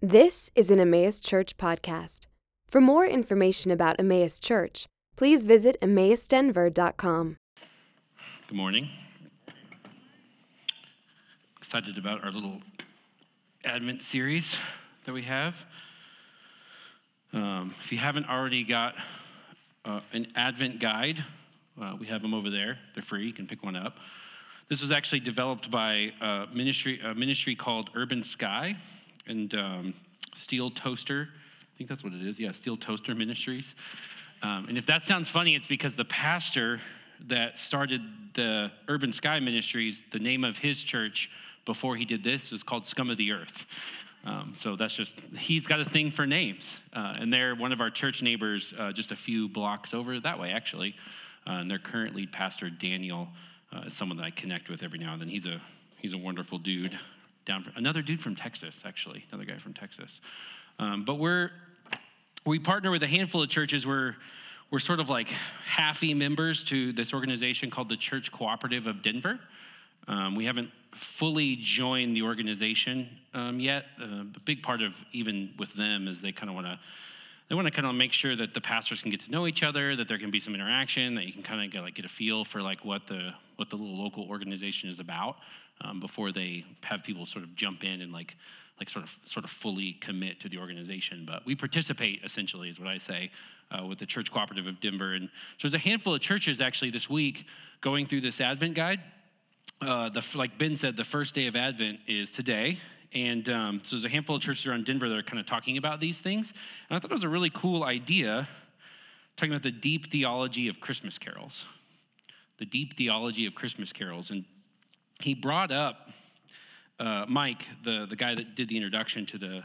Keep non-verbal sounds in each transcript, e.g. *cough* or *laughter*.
This is an Emmaus Church podcast. For more information about Emmaus Church, please visit emmausdenver.com. Good morning. Excited about our little Advent series that we have. Um, if you haven't already got uh, an Advent guide, uh, we have them over there. They're free. You can pick one up. This was actually developed by a ministry, a ministry called Urban Skye and um, Steel Toaster. I think that's what it is. Yeah, Steel Toaster Ministries. Um, and if that sounds funny, it's because the pastor that started the Urban Skye Ministries, the name of his church before he did this is called Scum of the Earth. Um, so that's just, he's got a thing for names. Uh, and they're one of our church neighbors uh, just a few blocks over that way, actually. Uh, and their current lead pastor, Daniel, uh, is someone that I connect with every now and then. He's a, he's a wonderful dude down from, another dude from Texas, actually, another guy from Texas. Um, but we're we partner with a handful of churches. We're we're sort of like halfy members to this organization called the Church Cooperative of Denver. Um, we haven't fully joined the organization um, yet. Uh, a big part of even with them is they kind of want to they want to kind of make sure that the pastors can get to know each other, that there can be some interaction, that you can kind of get, like get a feel for like what the what the little local organization is about um, before they have people sort of jump in and like like sort of sort of fully commit to the organization. But we participate essentially, is what I say, uh, with the Church Cooperative of Denver. And so there's a handful of churches actually this week going through this Advent guide. Uh, the, like Ben said, the first day of Advent is today. And um, so there's a handful of churches around Denver that are kind of talking about these things. And I thought it was a really cool idea, talking about the deep theology of Christmas carols. The deep theology of Christmas carols. And he brought up uh, Mike, the, the guy that did the introduction to the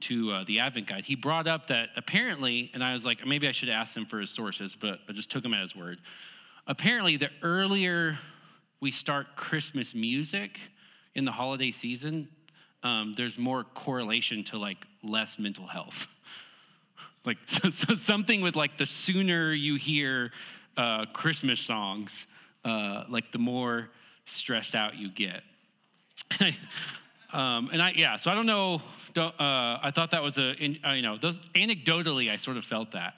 to uh, the Advent Guide, he brought up that apparently, and I was like, maybe I should ask him for his sources, but I just took him at his word. Apparently, the earlier we start Christmas music in the holiday season, um, there's more correlation to like less mental health. *laughs* like *laughs* so, so something with like the sooner you hear uh, Christmas songs, uh, like the more stressed out you get. um, and I, yeah, so I don't know. Don't, uh, I thought that was a, in, uh, you know, those, anecdotally, I sort of felt that.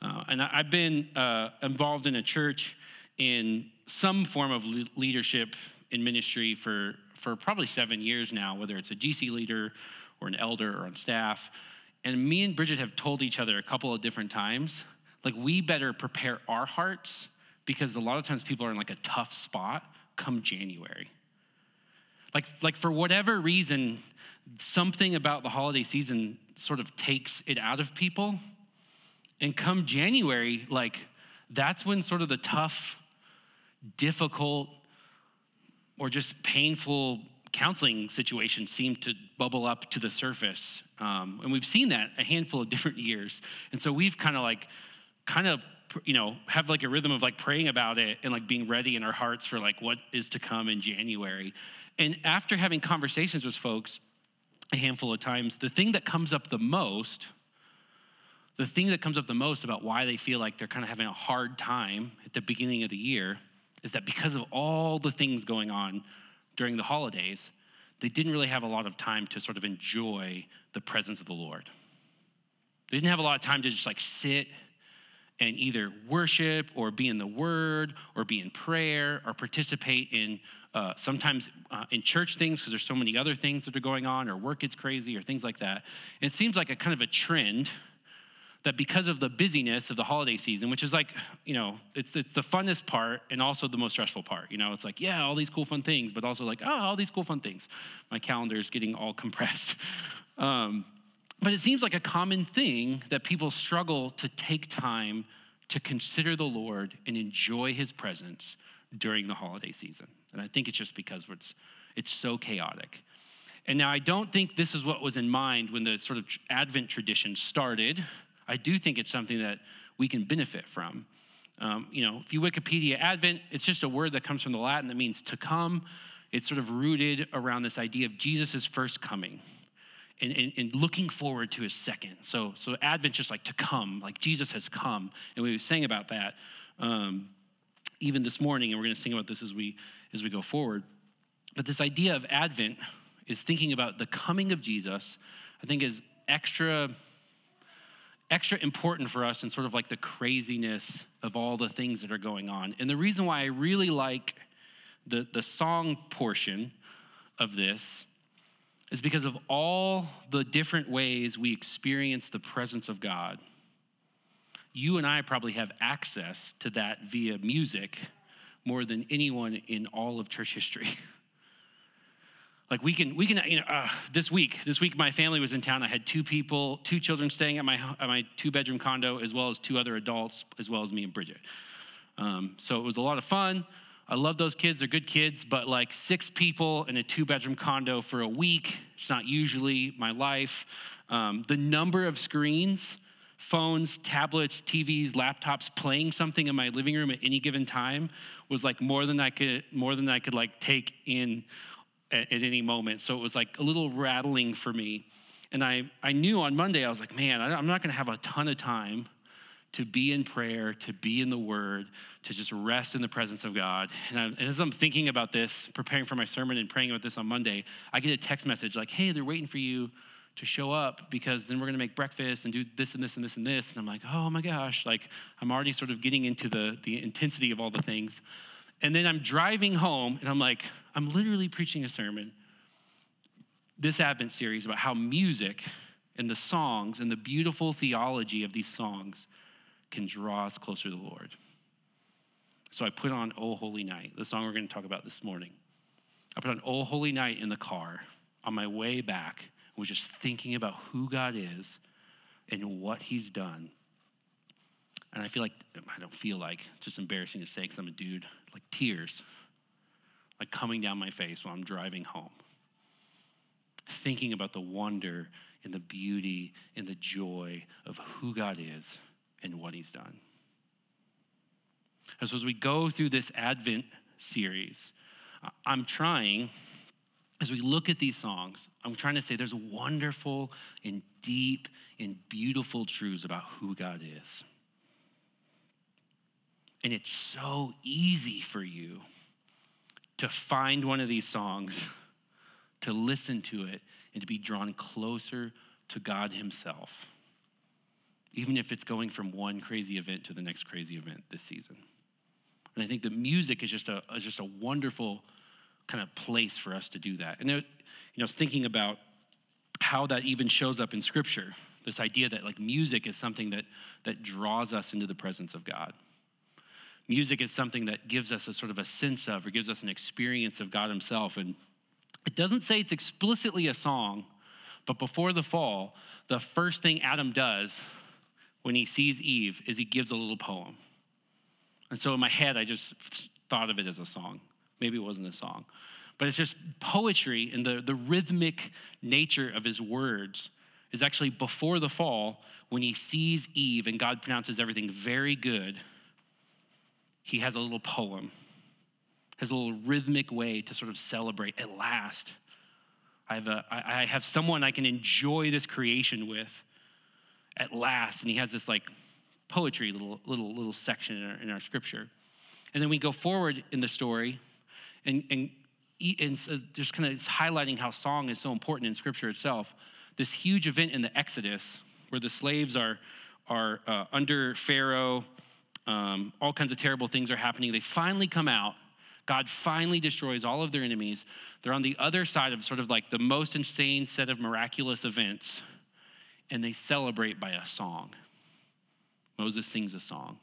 Uh, and I, have been uh, involved in a church in some form of le- leadership in ministry for, for probably seven years now, whether it's a GC leader or an elder or on staff. And me and Bridget have told each other a couple of different times, like, we better prepare our hearts because a lot of times people are in like a tough spot come January. Like, like for whatever reason, something about the holiday season sort of takes it out of people. And come January, like that's when sort of the tough, difficult, or just painful counseling situations seem to bubble up to the surface. Um, and we've seen that a handful of different years. And so we've kind of like, kind of you know have like a rhythm of like praying about it and like being ready in our hearts for like what is to come in january and after having conversations with folks a handful of times the thing that comes up the most the thing that comes up the most about why they feel like they're kind of having a hard time at the beginning of the year is that because of all the things going on during the holidays they didn't really have a lot of time to sort of enjoy the presence of the lord they didn't have a lot of time to just like sit and either worship or be in the word or be in prayer or participate in uh, sometimes uh, in church things because there's so many other things that are going on or work gets crazy or things like that. It seems like a kind of a trend that because of the busyness of the holiday season, which is like, you know, it's, it's the funnest part and also the most stressful part. You know, it's like, yeah, all these cool fun things, but also like, oh, all these cool fun things. My calendar is getting all *laughs* compressed. Um, but it seems like a common thing that people struggle to take time to consider the Lord and enjoy his presence during the holiday season. And I think it's just because it's, it's so chaotic. And now I don't think this is what was in mind when the sort of Advent tradition started. I do think it's something that we can benefit from. Um, you know, if you Wikipedia Advent, it's just a word that comes from the Latin that means to come. It's sort of rooted around this idea of Jesus' first coming and, and, and, looking forward to his second. So, so Advent just like to come, like Jesus has come. And we were saying about that um, even this morning, and we're going to sing about this as we, as we go forward. But this idea of Advent is thinking about the coming of Jesus. I I think is extra extra important for us in sort of like the craziness of all the things that are going on. And the reason why I really like the, the song portion of this is because of all the different ways we experience the presence of God. You and I probably have access to that via music more than anyone in all of church history. *laughs* like we can we can you know uh, this week this week my family was in town. I had two people two children staying at my at my two bedroom condo as well as two other adults as well as me and bridget. Um, so it was a lot of fun. I love those kids. They're good kids but like six people in a two bedroom condo for a week it's not usually my life. Um, the number of screens phones tablets tvs laptops playing something in my living room at any given time was like more than i could more than i could like take in at, at any moment. So it was like a little rattling for me. And I, I knew on Monday, I was like, man, I'm not going to have a ton of time to be in prayer, to be in the Word, to just rest in the presence of God. And, I, and, as I'm thinking about this, preparing for my sermon and praying about this on Monday, I get a text message like, hey, they're waiting for you to show up because then we're going to make breakfast and do this and this and this and this. And I'm like, oh my gosh, like I'm already sort of getting into the, the intensity of all the things. And then I'm driving home and I'm like, I'm literally preaching a sermon this Advent series about how music and the songs and the beautiful theology of these songs can draw us closer to the Lord. So I put on Oh Holy Night, the song we're going to talk about this morning. I put on Oh Holy Night in the car on my way back, was just thinking about who God is and what He's done. And I feel like, I don't feel like, it's just embarrassing to say because I'm a dude, like tears like coming down my face while I'm driving home. Thinking about the wonder and the beauty and the joy of who God is and what He's done. And so, as we go through this Advent series, I'm trying, as we look at these songs, I'm trying to say there's wonderful and deep and beautiful truths about who God is. And it's so easy for you to find one of these songs, to listen to it, and to be drawn closer to God Himself, even if it's going from one crazy event to the next crazy event this season. And I think the music is just a, is just a wonderful kind of place for us to do that. And, it, you know, I was thinking about how that even shows up in Scripture this idea that like music is something that, that draws us into the presence of God. Music is something that gives us a sort of a sense of or gives us an experience of God Himself. And it doesn't say it's explicitly a song, but before the fall, the first thing Adam does when he sees Eve is he gives a little poem. And so in my head, I just thought of it as a song. Maybe it wasn't a song, but it's just poetry and the, the rhythmic nature of his words is actually before the fall when he sees Eve and God pronounces everything very good he has a little poem, has a little rhythmic way to sort of celebrate at last. I have, have someone I can enjoy this creation with at last. And he has this like poetry little, little, little section in our, in our scripture. And then we go forward in the story and, and, and so just kind of highlighting how song is so important in scripture itself. This huge event in the Exodus where the slaves are, are uh, under Pharaoh um, all kinds of terrible things are happening. They finally come out. God finally destroys all of their enemies. They're on the other side of sort of like the most insane set of miraculous events, and they celebrate by a song. Moses sings a song.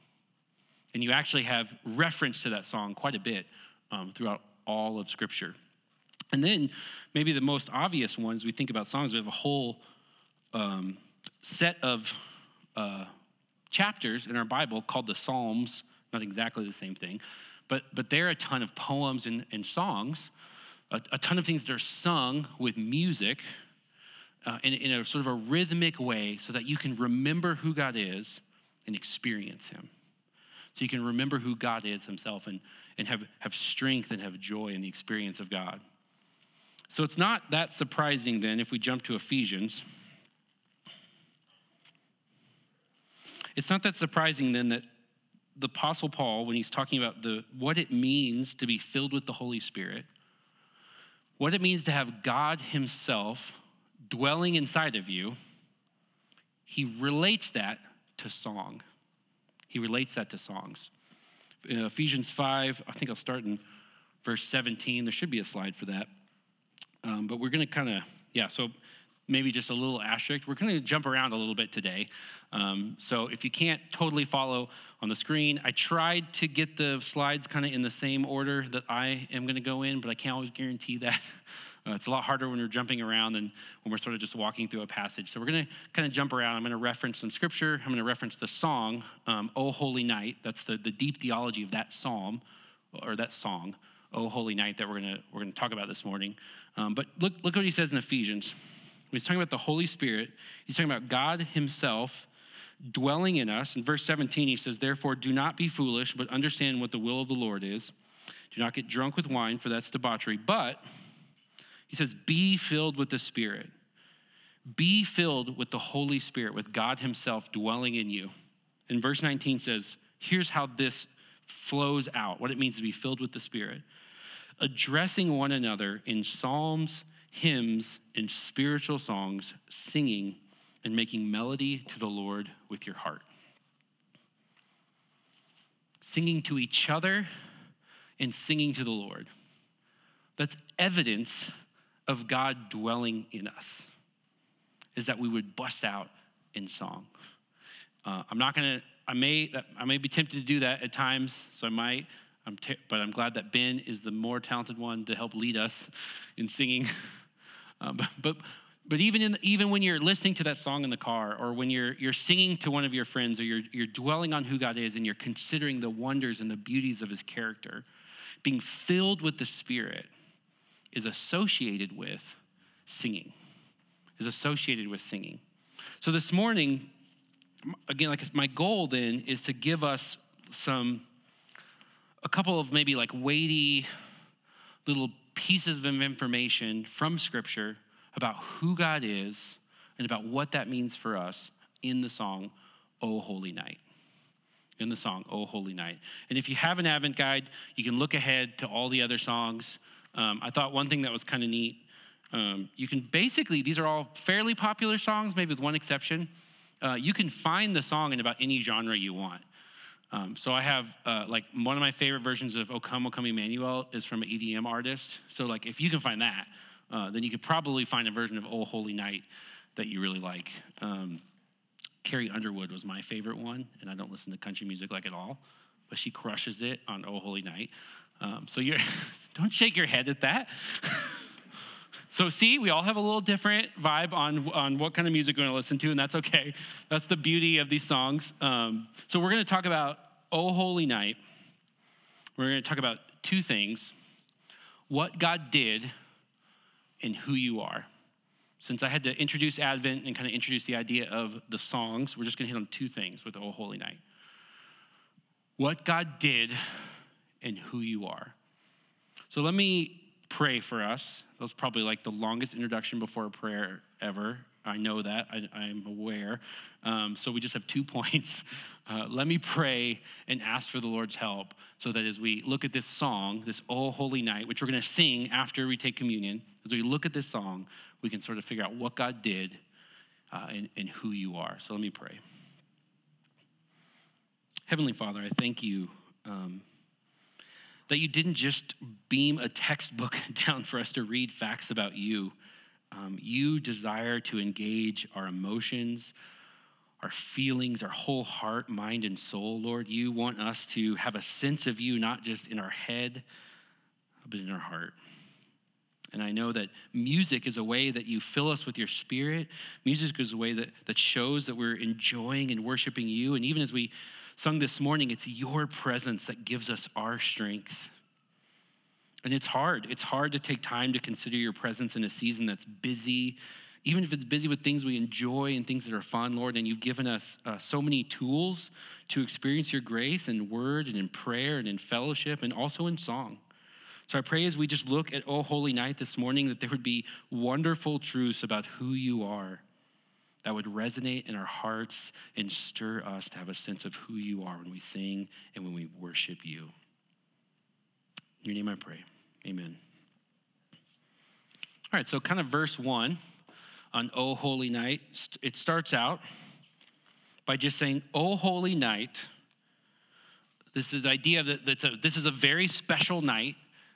And you actually have reference to that song quite a bit um, throughout all of Scripture. And then, maybe the most obvious ones we think about songs, we have a whole um, set of uh, chapters in our Bible called the Psalms, not exactly the same thing, but, but they're a ton of poems and, and songs, a, a ton of things that are sung with music uh, in, in a sort of a rhythmic way so that you can remember who God is and experience Him. So you can remember who God is Himself and, and have, have strength and have joy in the experience of God. So it's not that surprising then if we jump to Ephesians. It's not that surprising then that the Apostle Paul, when he's talking about the, what it means to be filled with the Holy Spirit, what it means to have God Himself dwelling inside of you, he relates that to song. He relates that to songs. In Ephesians 5, I think I'll start in verse 17. There should be a slide for that. Um, but we're going to kind of, yeah, so maybe just a little asterisk. We're going to jump around a little bit today. Um, so if you can't totally follow on the screen, I tried to get the slides kind of in the same order that I am going to go in, but I can't always guarantee that. *laughs* Uh, it's a lot harder when we're jumping around than when we're sort of just walking through a passage. So we're going to kind of jump around. I'm going to reference some scripture. I'm going to reference the song, um, "O Holy Night." That's the, the deep theology of that psalm or that song, "O Holy Night," that we're going to we're going to talk about this morning. Um, but look look what he says in Ephesians. He's talking about the Holy Spirit. He's talking about God Himself dwelling in us. In verse 17, he says, Therefore, do not be foolish, but understand what the will of the Lord is. Do not get drunk with wine, for that's debauchery. But, he says, be filled with the Spirit. Be filled with the Holy Spirit, with God Himself dwelling in you. And verse 19 says, Here's how this flows out what it means to be filled with the Spirit. Addressing one another in psalms, hymns, and spiritual songs, singing and making melody to the Lord with your heart. Singing to each other and singing to the Lord. That's evidence of God dwelling in us, is that we would bust out in song. Uh, I'm not gonna, I may, I may be tempted to do that at times, so I might, I'm t- but I'm glad that Ben is the more talented one to help lead us in singing. *laughs* Uh, but, but, but even, in, even when you're listening to that song in the car, or when you're, you're singing to one of your friends, or you're, you're dwelling on who God is and you're considering the wonders and the beauties of his character, being filled with the Spirit is associated with singing, is associated with singing. So this morning, again, like my goal then is to give us some, a couple of maybe like weighty little pieces of information from Scripture about who God is and about what that means for us in the song, O Holy Night. In the song, O Holy Night. And if you have an Advent guide, you can look ahead to all the other songs. Um, I thought one thing that was kind of neat, um, you can basically, these are all fairly popular songs, maybe with one exception. Uh, you can find the song in about any genre you want. Um, so I have uh, like one of my favorite versions of "O Come, O Come Emmanuel" is from an EDM artist. So like if you can find that, uh, then you could probably find a version of "Oh Holy Night" that you really like. Um, Carrie Underwood was my favorite one, and I don't listen to country music like at all, but she crushes it on "Oh Holy Night." Um, so you're *laughs* don't shake your head at that. *laughs* so see, we all have a little different vibe on on what kind of music we're going to listen to, and that's okay. That's the beauty of these songs. Um, so we're going to talk about "Oh Holy Night." We're going to talk about two things: what God did and who you are. Since I had to introduce Advent and kind of introduce the idea of the songs, we're just going to hit on two things with O Holy Night what God did and who you are. So let me pray for us. That was probably like the longest introduction before a prayer ever. I know that, I, am aware. Um, so we just have two *laughs* points. Uh, let me pray and ask for the Lord's help so that as we look at this song, this Oh Holy Night, which we're going to sing after we take communion, as we look at this song, we can sort of figure out what God did uh, and, and who you are. So let me pray. Heavenly Father, I thank you um, that you didn't just beam a textbook *laughs* down for us to read facts about you. Um, you desire to engage our emotions, our feelings, our whole heart, mind, and soul, Lord. You want us to have a sense of you, not just in our head, but in our heart. And I know that music is a way that you fill us with your spirit. Music is a way that, that shows that we're enjoying and worshiping you. And even as we sung this morning, it's your presence that gives us our strength. And it's hard. It's hard to take time to consider your presence in a season that's busy, even if it's busy with things we enjoy and things that are fun, Lord. And you've given us uh, so many tools to experience your grace in word and in prayer and in fellowship and also in song. So I pray as we just look at Oh Holy Night this morning that there would be wonderful truths about who you are that would resonate in our hearts and stir us to have a sense of who you are when we sing and when we worship you. In your name I pray. Amen. All right, so kind of verse one. on O Holy Night, it starts out by just saying, O Holy Night. This is the idea that a, this is a very special night.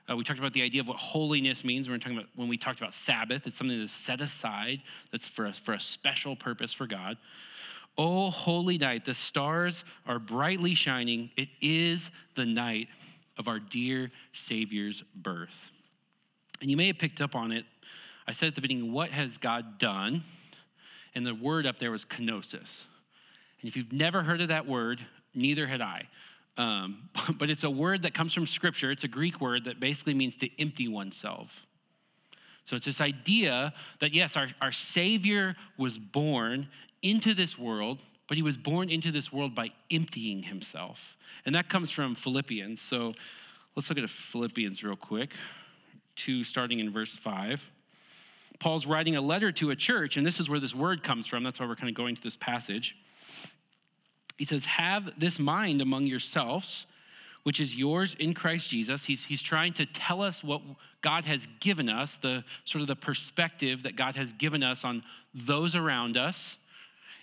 Uh, we talked about the idea of what holiness means. We're talking about when we talked about Sabbath. It's something that's set aside. That's for a, for a special purpose for God. Oh, holy night! The stars are brightly shining. It is the night of our dear Savior's birth. And you may have picked up on it. I said at the beginning, "What has God done?" And the word up there was kenosis. And if you've never heard of that word, neither had I. Um, *laughs* but it's a word that comes from Scripture. It's a Greek word that basically means to empty oneself. So it's this idea that, yes, our, our Savior was born into this world, but he was born into this world by emptying himself. And that comes from Philippians. So let's look at Philippians real quick, 2, starting in verse 5. Paul's writing a letter to a church, and this is where this word comes from. That's why we're kind of going to this passage. He says, Have this mind among yourselves, which is yours in Christ Jesus. He's, he's trying to tell us what God has given us, the sort of the perspective that God has given us on those around us.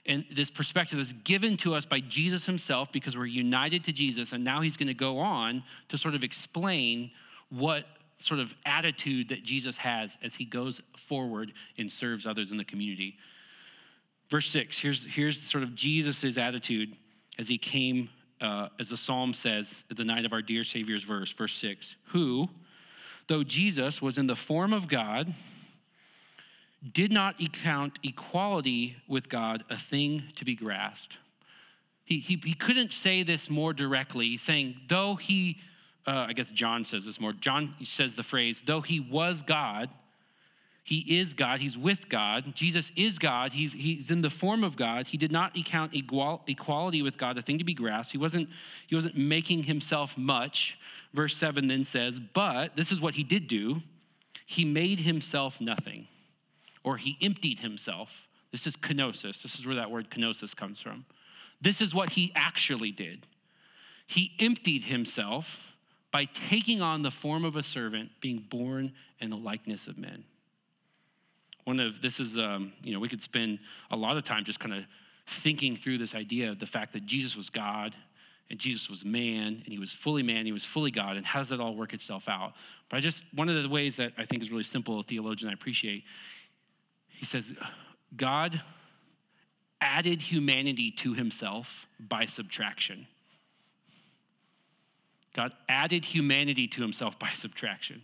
And this perspective is given to us by Jesus himself because we're united to Jesus. And now he's going to go on to sort of explain what sort of attitude that Jesus has as he goes forward and serves others in the community. Verse 6, here's, here's sort of Jesus' attitude as he came, uh, as the psalm says, the night of our dear Savior's verse, verse 6, who, though Jesus was in the form of God, did not count equality with God a thing to be grasped. He, he, he couldn't say this more directly, saying, though he, uh, I guess John says this more, John says the phrase, though he was God, he is God. He's with God. Jesus is God. He's, he's in the form of God. He did not count equal, equality with God a thing to be grasped. He wasn't, he wasn't making himself much. Verse 7 then says, But this is what he did do he made himself nothing, or he emptied himself. This is kenosis. This is where that word kenosis comes from. This is what he actually did. He emptied himself by taking on the form of a servant, being born in the likeness of men. One of this is, um, you know, we could spend a lot of time just kind of thinking through this idea of the fact that Jesus was God and Jesus was man and he was fully man, he was fully God, and how does that all work itself out? But I just, one of the ways that I think is really simple, a theologian I appreciate, he says, God added humanity to himself by subtraction. God added humanity to himself by *laughs* subtraction.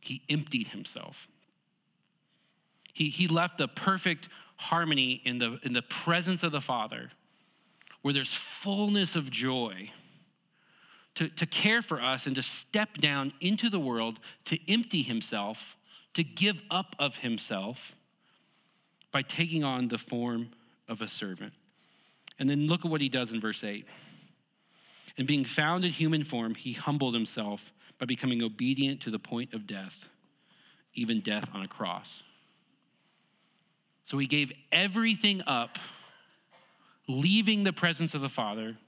He emptied himself. He, he left a perfect harmony in the, in the presence of the Father, where there's fullness of joy to, to care for us and to step down into the world, to empty himself, to give up of himself by taking on the form of a servant. And then look at what he does in verse 8. And being found in human form, he humbled himself by becoming obedient to the point of death, even death on a cross. So he gave everything up, leaving the presence of the Father.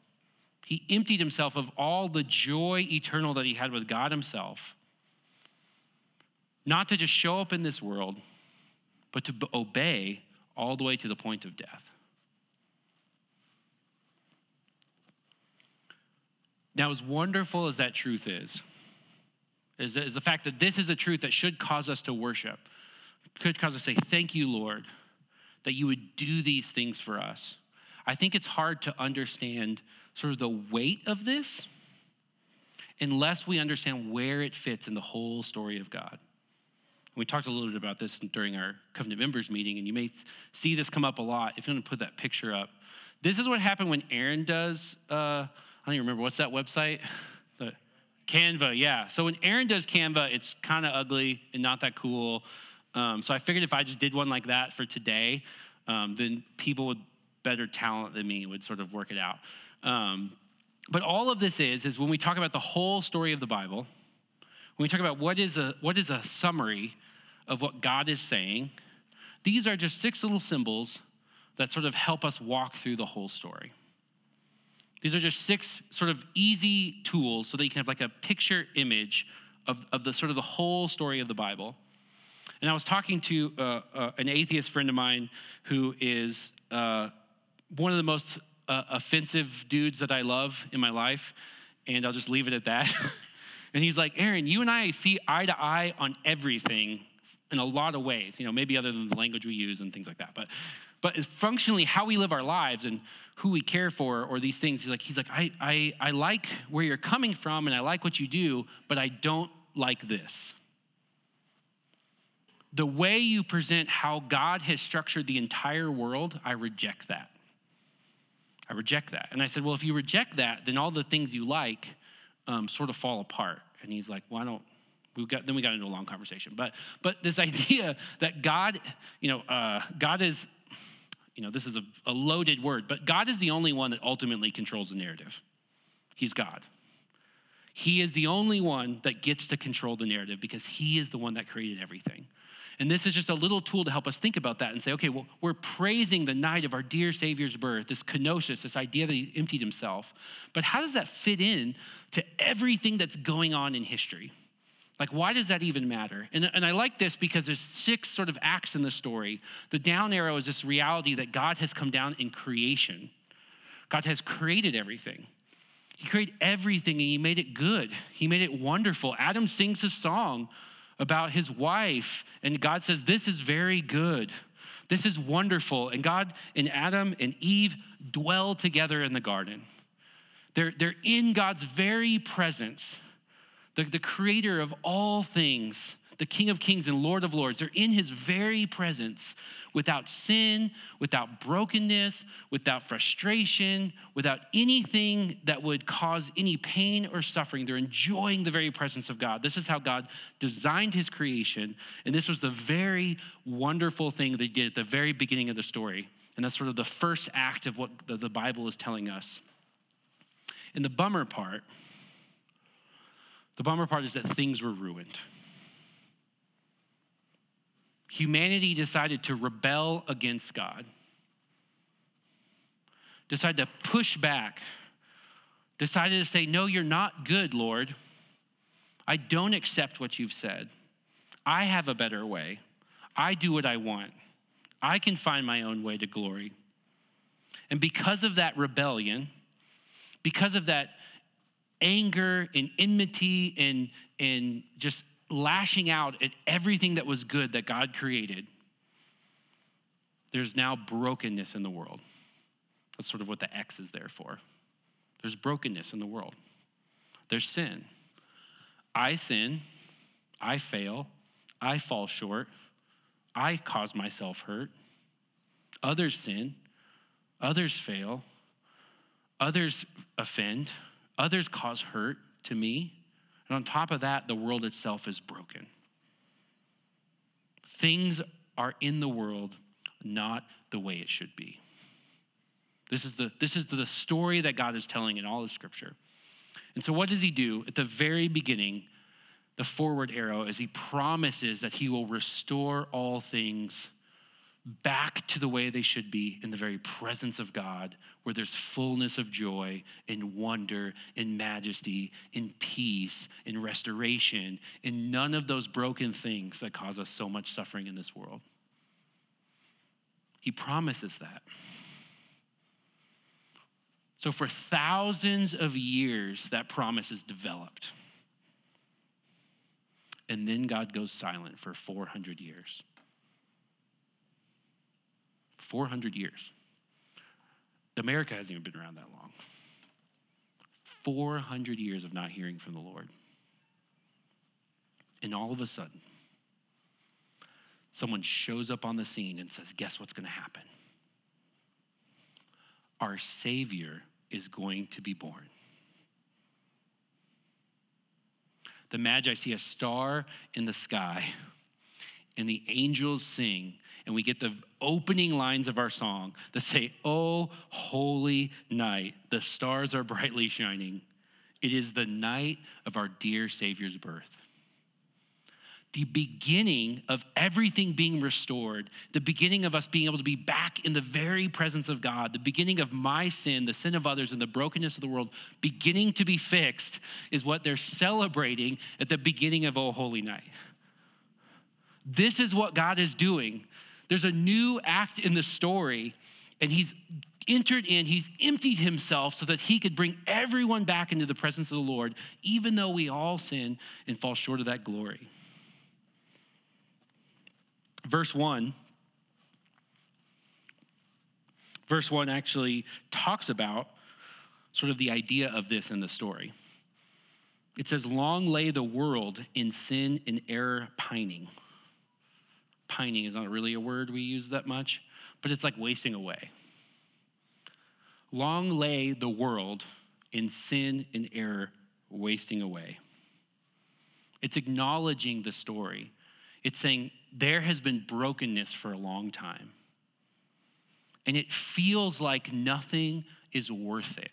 He emptied himself of all the joy eternal that he had with God himself, not to just show up in this world, but to obey all the way to the point of death. Now, as wonderful as that truth is, is, the fact that this is a truth that should cause us to worship, could cause us to say, Thank you, Lord that you would do these things for us. I think it's hard to understand sort of the weight of this unless we understand where it fits in the whole story of God. We talked a little bit about this during our covenant members meeting, and you may see this come up a lot. If you want to put that picture up, this is what happened when Aaron does. Uh, I don't even remember what's that website. *laughs* The Canva, yeah. So when Aaron does Canva, it's kind of ugly and not that cool. Um, so I figured if I just did one like that for today, um, then people with better talent than me would sort of work it out. Um, but all of this is is when we talk about the whole story of the Bible, when we talk about what is a what is a summary of what God is saying, these are just six little symbols that sort of help us walk through the whole story. These are just six sort of easy tools so that you can have like a picture image of, of the sort of the whole story of the Bible. And I was talking to uh, uh, an atheist friend of mine who is uh, one of the most uh, offensive dudes that I love in my life. And I'll just leave it at that. *laughs* and he's like, Aaron, you and I see eye to eye on everything in a lot of ways, you know, maybe other than the language we use and things like that. But but functionally how we live our lives and who we care for or these things he's like he's like I, I i like where you're coming from and i like what you do but i don't like this the way you present how god has structured the entire world i reject that i reject that and i said well if you reject that then all the things you like um, sort of fall apart and he's like well i don't we got, then we got into a long conversation but but this *laughs* idea that god you know uh, god is you know, this is a, a loaded word, but God is the only one that ultimately controls the narrative. He's God. He is the only one that gets to control the narrative because he is the one that created everything. And this is just a little tool to help us think about that and say, okay, well, we're praising the night of our dear Savior's birth, this kenosis, this idea that he emptied himself. But how does that fit in to everything that's going on in history? Like, why does that even matter? And, and I like this because there's six sort of acts in the story. The down arrow is this reality that God has come down in creation. God has created everything. He created everything and he made it good. He made it wonderful. Adam sings a song about his wife, and God says, This is very good. This is wonderful. And God and Adam and Eve dwell together in the garden. They're, they're in God's very presence the, the creator of all things, the King of Kings and Lord of Lords. They're in his very presence without sin, without brokenness, without frustration, without anything that would cause any pain or suffering. They're enjoying the very presence of God. This is how God designed his creation. And this was the very wonderful thing they did at the very beginning of the story. And that's sort of the first act of what the, the Bible is telling us. And the bummer part, the bummer part is that things were ruined. Humanity decided to rebel against God, decided to push back, decided to say, No, you're not good, Lord. I don't accept what you've said. I have a better way. I do what I want. I can find my own way to glory. And because of that rebellion, because of that anger and enmity and, and just lashing out at everything that was good that God created, there's now brokenness in the world. That's sort of what the X is there for. There's brokenness in the world, there's sin. I sin, I fail, I fall short, I cause myself hurt. Others sin, others fail, others offend. Others cause hurt to me. And on top of that, the world itself is broken. Things are in the world not the way it should be. This is the, this is the story that God is telling in all of Scripture. And so, what does he do at the very beginning? The forward arrow is he promises that he will restore all things back to the way they should be in the very presence of God, where there's fullness of joy and wonder and majesty and peace and restoration and none of those broken things that cause us so much suffering in this world. He promises that. So, for thousands of years, that promise is developed. And then God goes silent for 400 years. 400 years. America hasn't even been around that long. 400 years of not hearing from the Lord. And all of a sudden, someone shows up on the scene and says, Guess what's going to happen? Our Savior is going to be born. The Magi see a star in the sky, and the angels sing, and we get the opening lines of our song that say, Oh, holy night, the stars are brightly shining. It is the night of our dear Savior's birth. The beginning of everything being restored, the beginning of us being able to be back in the very presence of God, the beginning of my sin, the sin of others, and the brokenness of the world beginning to be fixed is what they're celebrating at the beginning of Oh Holy Night. This is what God is doing. There's a new act in the story, and he's entered in, he's emptied himself so that he could bring everyone back into the presence of the Lord, even though we all sin and fall short of that glory. Verse 1 verse 1 actually talks about sort of the idea of this in the story. It says, Long lay the world in sin and error pining. Pining is not really a word we use that much, but it's like wasting away. Long lay the world in sin and error wasting away. It's acknowledging the story. It's saying there has been brokenness for a long time. And it feels like nothing is worth it.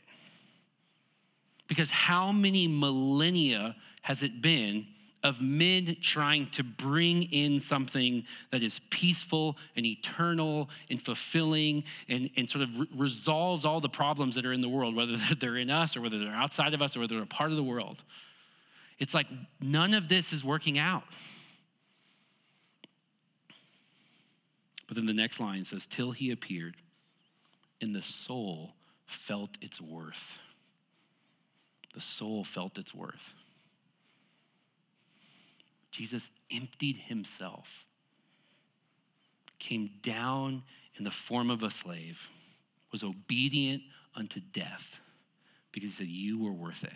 Because how many millennia has it been of men trying to bring in something that is peaceful and eternal and fulfilling and, and sort of re- resolves all the problems that are in the world, whether *laughs* they're in us or whether they're outside of us or whether they're a part of the world? It's like none of this is working out. But then the next line says, Till he appeared, and the soul felt its worth. The soul felt its worth. Jesus emptied himself, came down in the form of a slave, was obedient unto death because he said, You were worth it.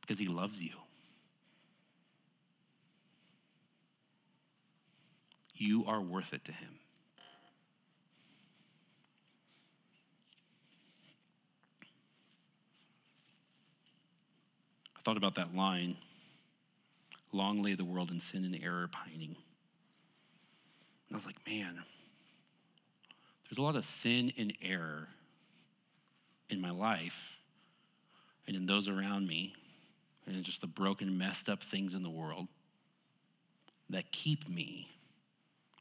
Because he loves you. You are worth it to him. I thought about that line long lay the world in sin and error pining. And I was like, man, there's a lot of sin and error in my life and in those around me, and in just the broken, messed up things in the world that keep me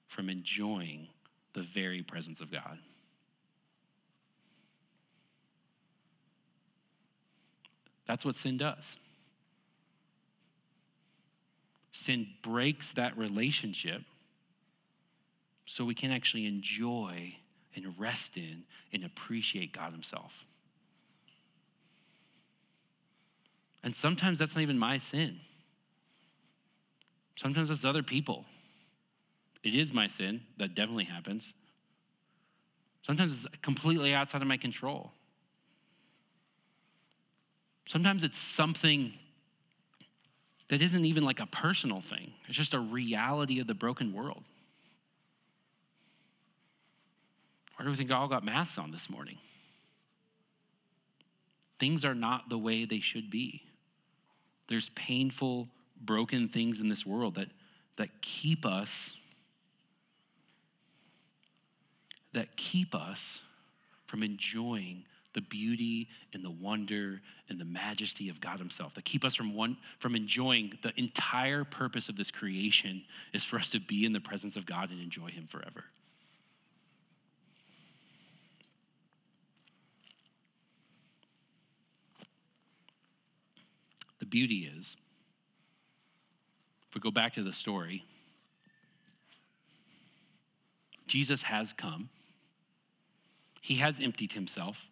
from enjoying the very presence of God. That's what sin does. Sin breaks that relationship so we can actually enjoy and rest in and appreciate God Himself. And sometimes that's not even my sin. Sometimes that's other people. It is my sin. That definitely happens. Sometimes it's completely outside of my control. Sometimes it's something that isn't even like a personal thing, it's just a reality of the broken world. Why do we think all got masks on this morning? Things are not the way they should be. There's painful, broken things in this world that, that keep us that keep us from enjoying the beauty and the wonder and the majesty of God Himself, that keep us from, one, from enjoying the entire purpose of this creation is for us to be in the presence of God and enjoy Him forever. The beauty is, if we go back to the story, Jesus has come. He has emptied himself.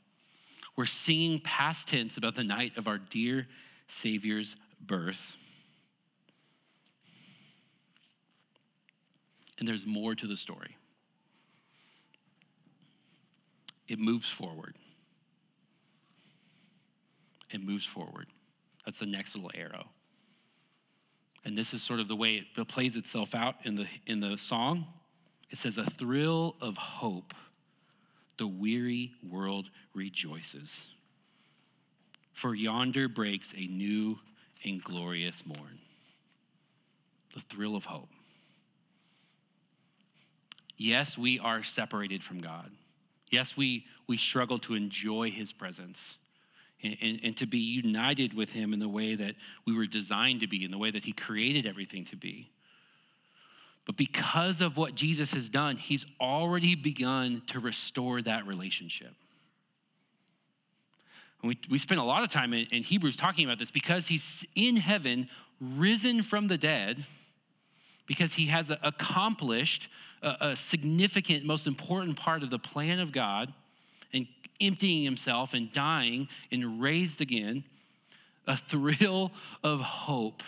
We're singing past tense about the night of our dear Savior's birth. And there's more to the story. It moves forward. It moves forward. That's the next little arrow. And this is sort of the way it plays itself out in the, in the song. It says, A thrill of hope the weary world rejoices. For yonder breaks a new and glorious morn. The thrill of hope. Yes, we are separated from God. Yes, we, we struggle to enjoy his presence and, and, and, to be united with him in the way that we were designed to be, in the way that he created everything to be. But because of what Jesus has done, he's already begun to restore that relationship. And we, we spent a lot of time in, in Hebrews talking about this because he's in heaven risen from the dead, because he has accomplished a, a significant, most important part of the plan of God and emptying himself and dying and raised again, a thrill of hope,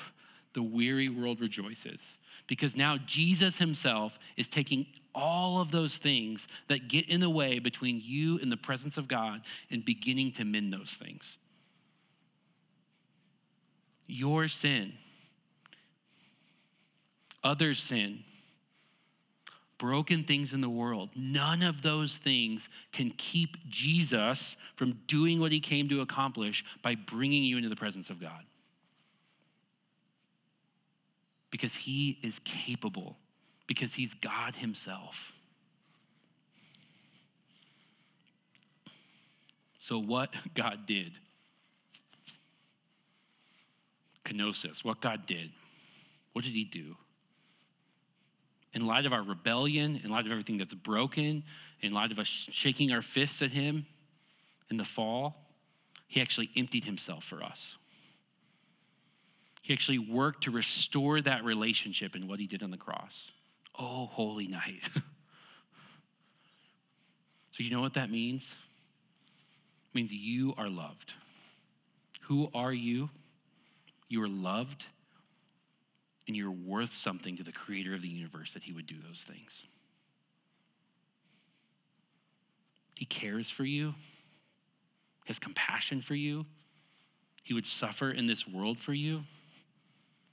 the weary world rejoices. Because now Jesus himself is taking all of those things that get in the way between you and the presence of God and beginning to mend those things. Your sin, others' sin, broken things in the world, none of those things can keep Jesus from doing what he came to accomplish by bringing you into the presence of God. Because he is capable, because he's God himself. So, what God did, kenosis, what God did, what did he do? in light of our rebellion, in light of everything that's broken, in light of us shaking our fists at him in the fall, he actually emptied himself for us. He actually worked to restore that relationship in what he did on the cross. Oh, holy night. *laughs* so, you know what that means? It means you are loved. Who are you? You are loved and you're worth something to the creator of the universe that he would do those things. He cares for you, has compassion for you. He would suffer in this world for you.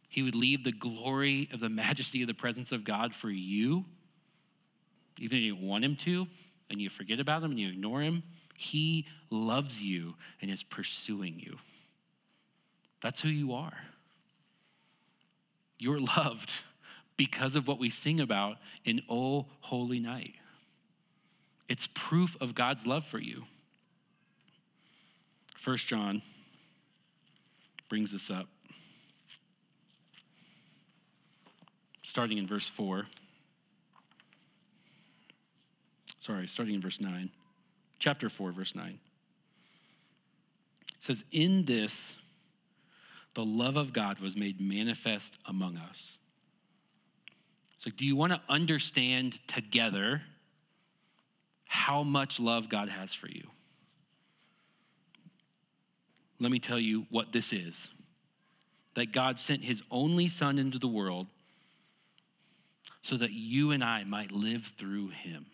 He would leave the glory of the majesty of the presence of God for you, even if you want him to, and you forget about him and you ignore him. He loves you and is pursuing you. That's who you are. You're loved because of what we sing about in Oh Holy Night. It's proof of God's love for you. First John brings this up. Starting in verse 4. Sorry, starting in verse 9. Chapter 4, verse 9. It says, In this the love of God was made manifest among us. So, do you want to understand together how much love God has for you? Let me tell you what this is that God sent his only Son into the world so that you and I might live through him.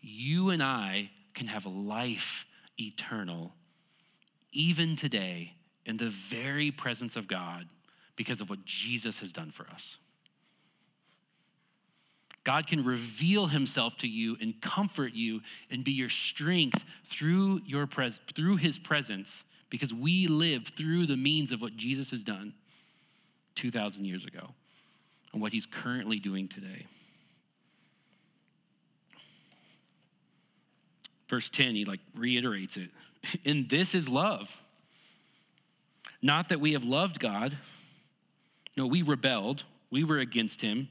You and I can have life eternal even today in the very presence of God because of what Jesus has done for us. God can reveal himself to you and comfort you and be your strength through your pres- through his presence because we live through the means of what Jesus has done 2000 years ago and what he's currently doing today. Verse 10 he like reiterates it *laughs* and this is love. Not that we have loved God. No, we rebelled. We were against him.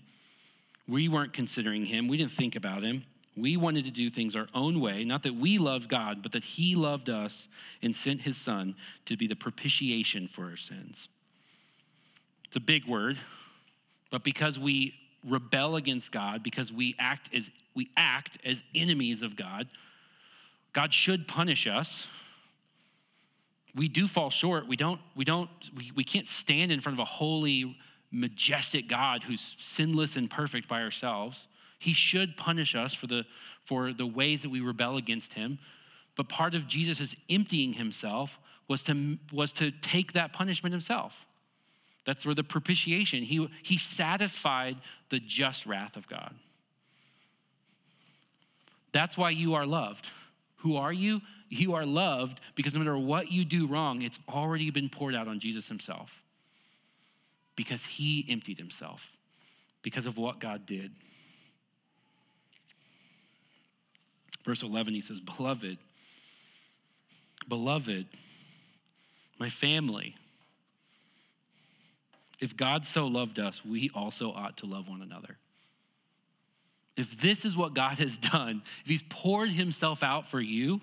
We weren't considering him. We didn't think about him. We wanted to do things our own way. Not that we loved God, but that he loved us and sent his son to be the propitiation for our sins. It's a big word, but because we rebel against God, because we act as we act as enemies of God, God should punish us we do fall short. We don't, we don't, we, we can't stand in front of a holy, majestic God who's sinless and perfect by ourselves. He should punish us for the, for the ways that we rebel against him. But part of Jesus' emptying himself was to, was to take that punishment himself. That's where the propitiation, he, he satisfied the just wrath of God. That's why you are loved. Who are you? You are loved because no matter what you do wrong, it's already been poured out on Jesus himself. Because he emptied himself, because of what God did. Verse 11, he says, Beloved, beloved, my family, if God so loved us, we also ought to love one another. If this is what God has done, if He's poured Himself out for you,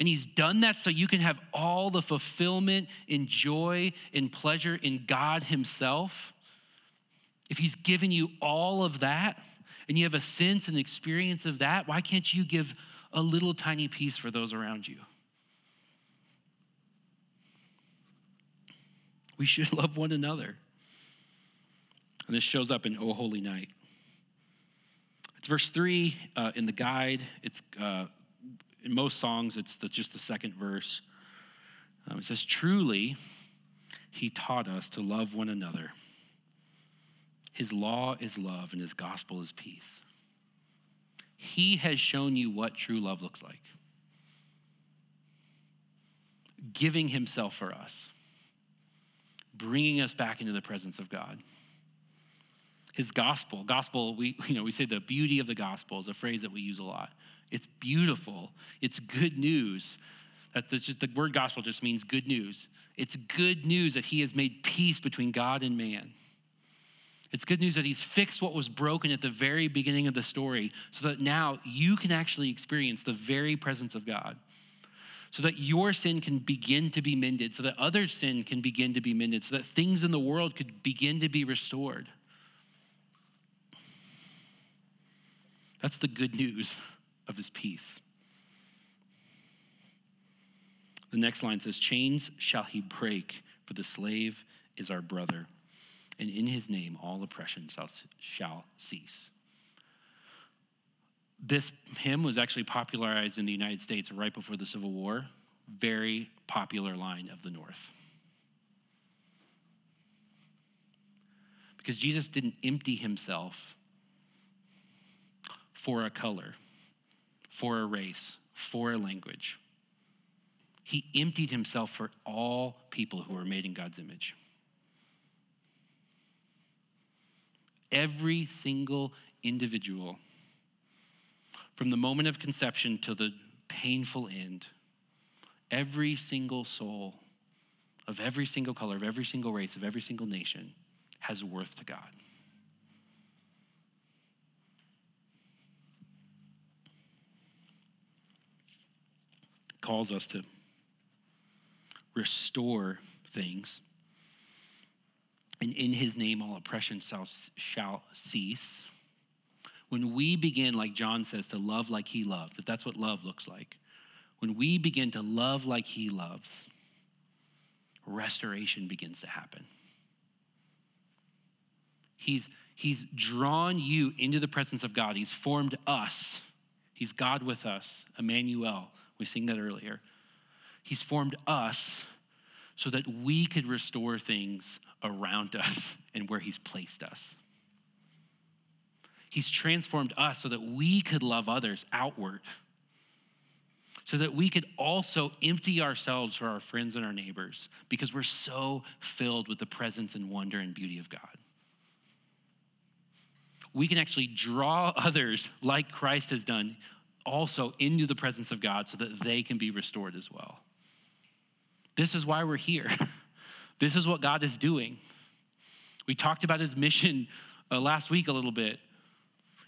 And he's done that so you can have all the fulfillment and joy and pleasure in God himself. If he's given you all of that and you have a sense and experience of that, why can't you give a little tiny piece for those around you? We should *laughs* love one another. And this shows up in O Holy Night. It's verse three uh, in the guide. It's uh, in most songs, it's the, just the second verse. Um, it says, Truly, he taught us to love one another. His law is love, and his gospel is peace. He has shown you what true love looks like, giving himself for us, bringing us back into the presence of God. His gospel, gospel, we, *laughs* you know, we say the beauty of the gospel is a phrase that we use a lot. It's beautiful. It's good news. That just, the word gospel just means good news. It's good news that he has made peace between God and man. It's good news that he's fixed what was broken at the very beginning of the story so that now you can actually experience the very presence of God. So that your sin can begin to be mended, so that other sin can begin to be mended, so that things in the world could begin to be restored. That's the good news of his peace. The next line says, Chains shall he break, for the slave is our brother, and in his name all oppression shall, shall cease. This hymn was actually popularized in the United States right before the Civil War. Very popular line of the North. Because Jesus didn't empty himself for a color for a race, for a language. He emptied himself for all people who are made in God's image. Every single individual, from the moment of conception to the painful end, every single soul of every single color, of every single race, of every single nation has worth to God. calls us to restore things. And in his name, all oppression shall, shall cease. When we begin, like John says, to love like he loved, if that's what love looks like, when we begin to love like he loves, restoration begins to happen. He's, he's drawn you into the presence of God. He's formed us. He's God with us, Emmanuel. We sing that earlier. He's formed us so that we could restore things around *laughs* us and where He's placed us. He's transformed us so that we could love others outward, so that we could also empty ourselves for our friends and our neighbors because we're so filled with the presence and wonder and beauty of God. We can actually draw others like Christ has done also into the presence of God so that they can be restored as well. This is why we're here. *laughs* This is what God is doing. We talked about his mission uh, last week a little bit.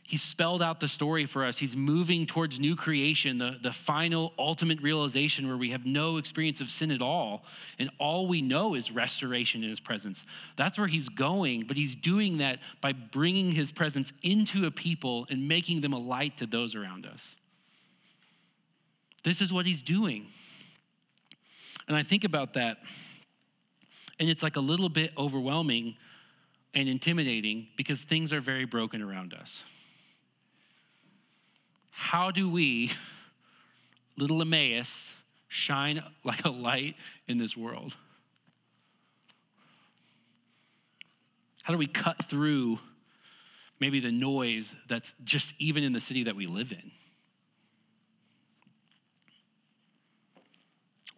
He spelled out the story for us. He's moving towards new creation, the, the final ultimate realization where we have no experience of sin at all. And all we know is restoration in his presence. That's where he's going, but he's doing that by bringing his presence into a people and making them a light to those around us. This is what he's doing. And I think about that, and it's like a little bit overwhelming and intimidating because things are very broken around us. How do we, little Emmaus, shine like a light in this world? How do we cut through maybe the noise that's just even in the city that we live in?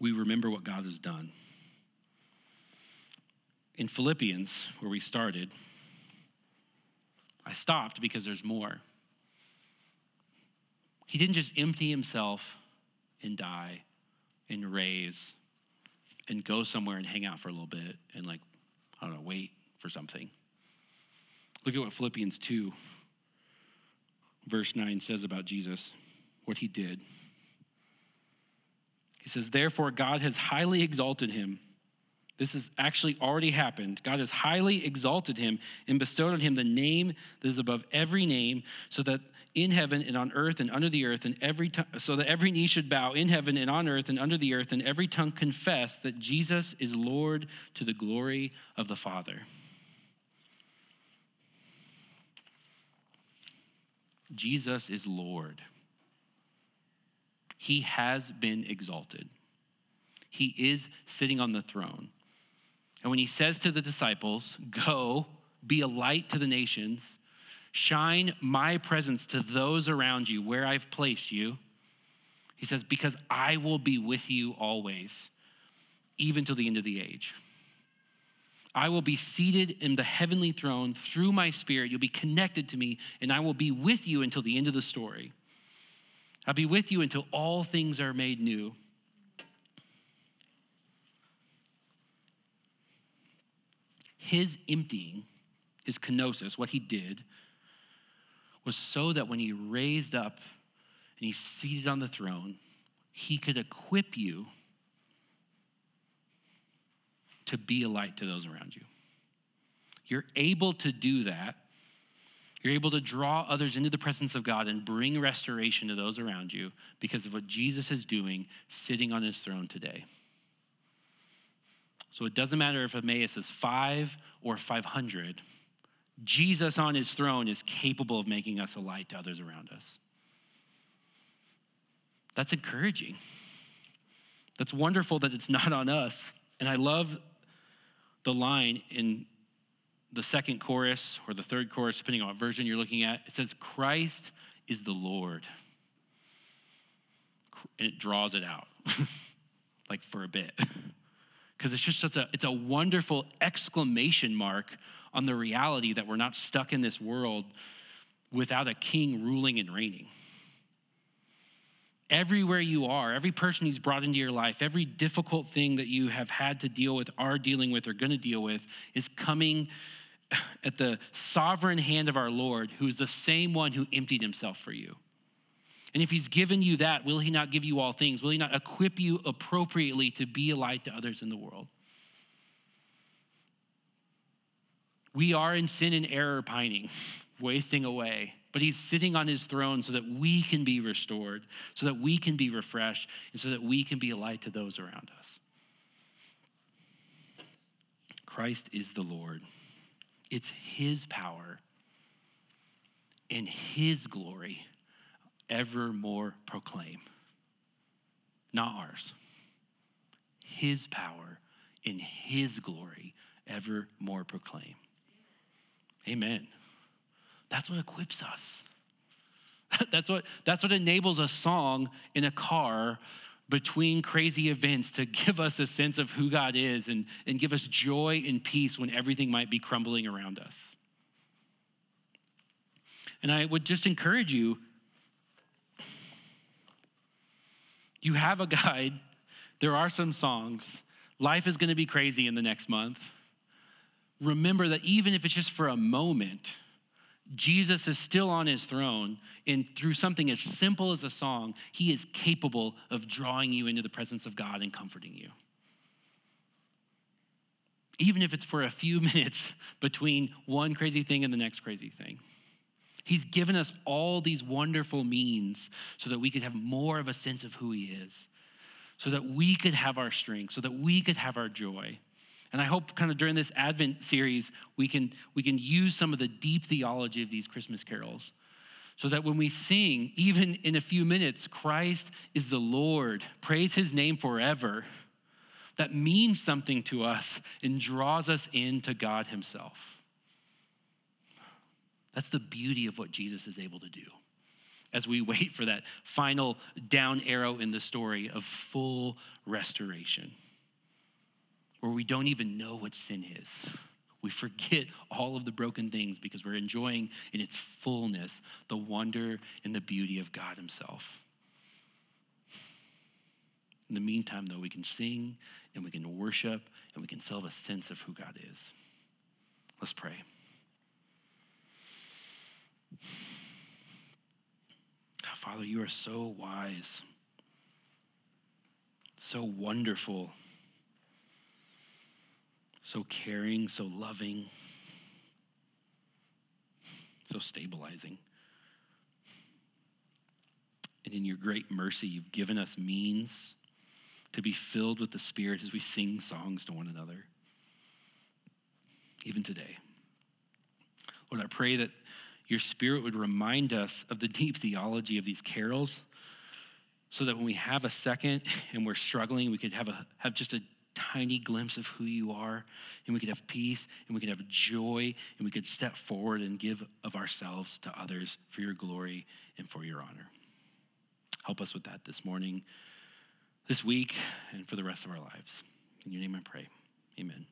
we remember what God has done. In Philippians, where we started, I stopped because there's more. He didn't just empty himself and die and raise and go somewhere and hang out for a little bit and, like, I don't know, wait for something. Look at what Philippians 2, verse 9 says about Jesus, what he did. He says, Therefore, God has highly exalted him. This has actually already happened. God has highly exalted him and bestowed on him the name that is above every name, so that in heaven and on earth and under the earth and every so that every knee should bow in heaven and on earth and under the earth and every tongue confess that Jesus is Lord to the glory of the Father. Jesus is Lord. He has been exalted. He is sitting on the throne. And when he says to the disciples, Go, be a light to the nations, shine my presence to those around you where I've placed you, he says, Because I will be with you always, even till the end of the age. I will be seated in the heavenly throne through my spirit. You'll be connected to me, and I will be with you until the end of the story. I'll be with you until all things are made new. His emptying, his kenosis, what he did, was so that when he raised up and he's seated on the throne, he could equip you to be a light to those around you. You're able to do that. You're able to draw others into the presence of God and bring restoration to those around you because of what Jesus is doing sitting on his throne today. So it doesn't matter if Emmaus is five or 500, Jesus on his throne is capable of making us a light to others around us. That's encouraging. That's wonderful that it's *laughs* not on us. And I love the line in the second chorus or the third chorus, depending on what version you're looking at. It says, Christ is the Lord. And it draws it out, *laughs* like for a bit. *laughs* Because it's just such a, it's a wonderful exclamation mark on the reality that we're not stuck in this world without a king ruling and reigning everywhere you are, every person he's brought into your life, every difficult thing that you have had to deal with, are dealing with, or going to deal with, is coming *sighs* at the sovereign hand of our Lord, who is the same one who emptied himself for you. And if he's given you that, will he not give you all things? Will he not equip you appropriately to be a light to others in the world? We are in sin and error pining, *laughs* wasting away but he's sitting on his throne so that we can be restored, so that we can be refreshed, and so that we can be a light to those around us. Christ is the Lord. It's his power and his glory evermore proclaim, not ours. His power in his glory evermore proclaim. Amen. That's what equips us. *laughs* That's what, that's what enables a song in a car between crazy events to *laughs* give us a sense of who God is and, and give us joy and peace when everything might be crumbling around us. And I would just encourage you you have a guide, there are some songs. Life is going to be crazy in the next month. Remember that even if it's just for a moment, Jesus is still on his throne, and through something as simple as a song, he is capable of drawing you into the presence of God and comforting you. Even if it's for a few *laughs* minutes between one crazy thing and the next crazy thing. He's given us all these wonderful means so that we could have more of a sense of who he is, so that we could have our strength, so that we could have our joy. And I hope kind of during this Advent series, we can, we can use some of the deep theology of these Christmas carols so that when we sing, even in a few minutes, Christ is the Lord, praise his name forever, that means something to us and draws us into God himself. That's the beauty of what Jesus is able to do as we *laughs* wait for that final down arrow in the story of full restoration where we don't even know what sin is. We forget all of the broken things because we're enjoying in its fullness the wonder and the beauty of God Himself. In the meantime, though, we can sing and we can worship and we can still have a sense of who God is. Let's pray. Father, you are so wise, so wonderful, so caring, so loving, so stabilizing. And in your great mercy, you've given us means to be filled with the Spirit as we sing songs to one another, even today. Lord, I pray that your Spirit would remind us of the *laughs* deep theology of these carols so that when we have a second *laughs* and we're struggling, we could have, a, have just a tiny glimpse of who you are, and we could have peace, and we could have joy, and we could step forward and give of ourselves to others for your glory and for your honor. Help us with that this morning, this week, and for the rest of our lives. In your name I pray. Amen.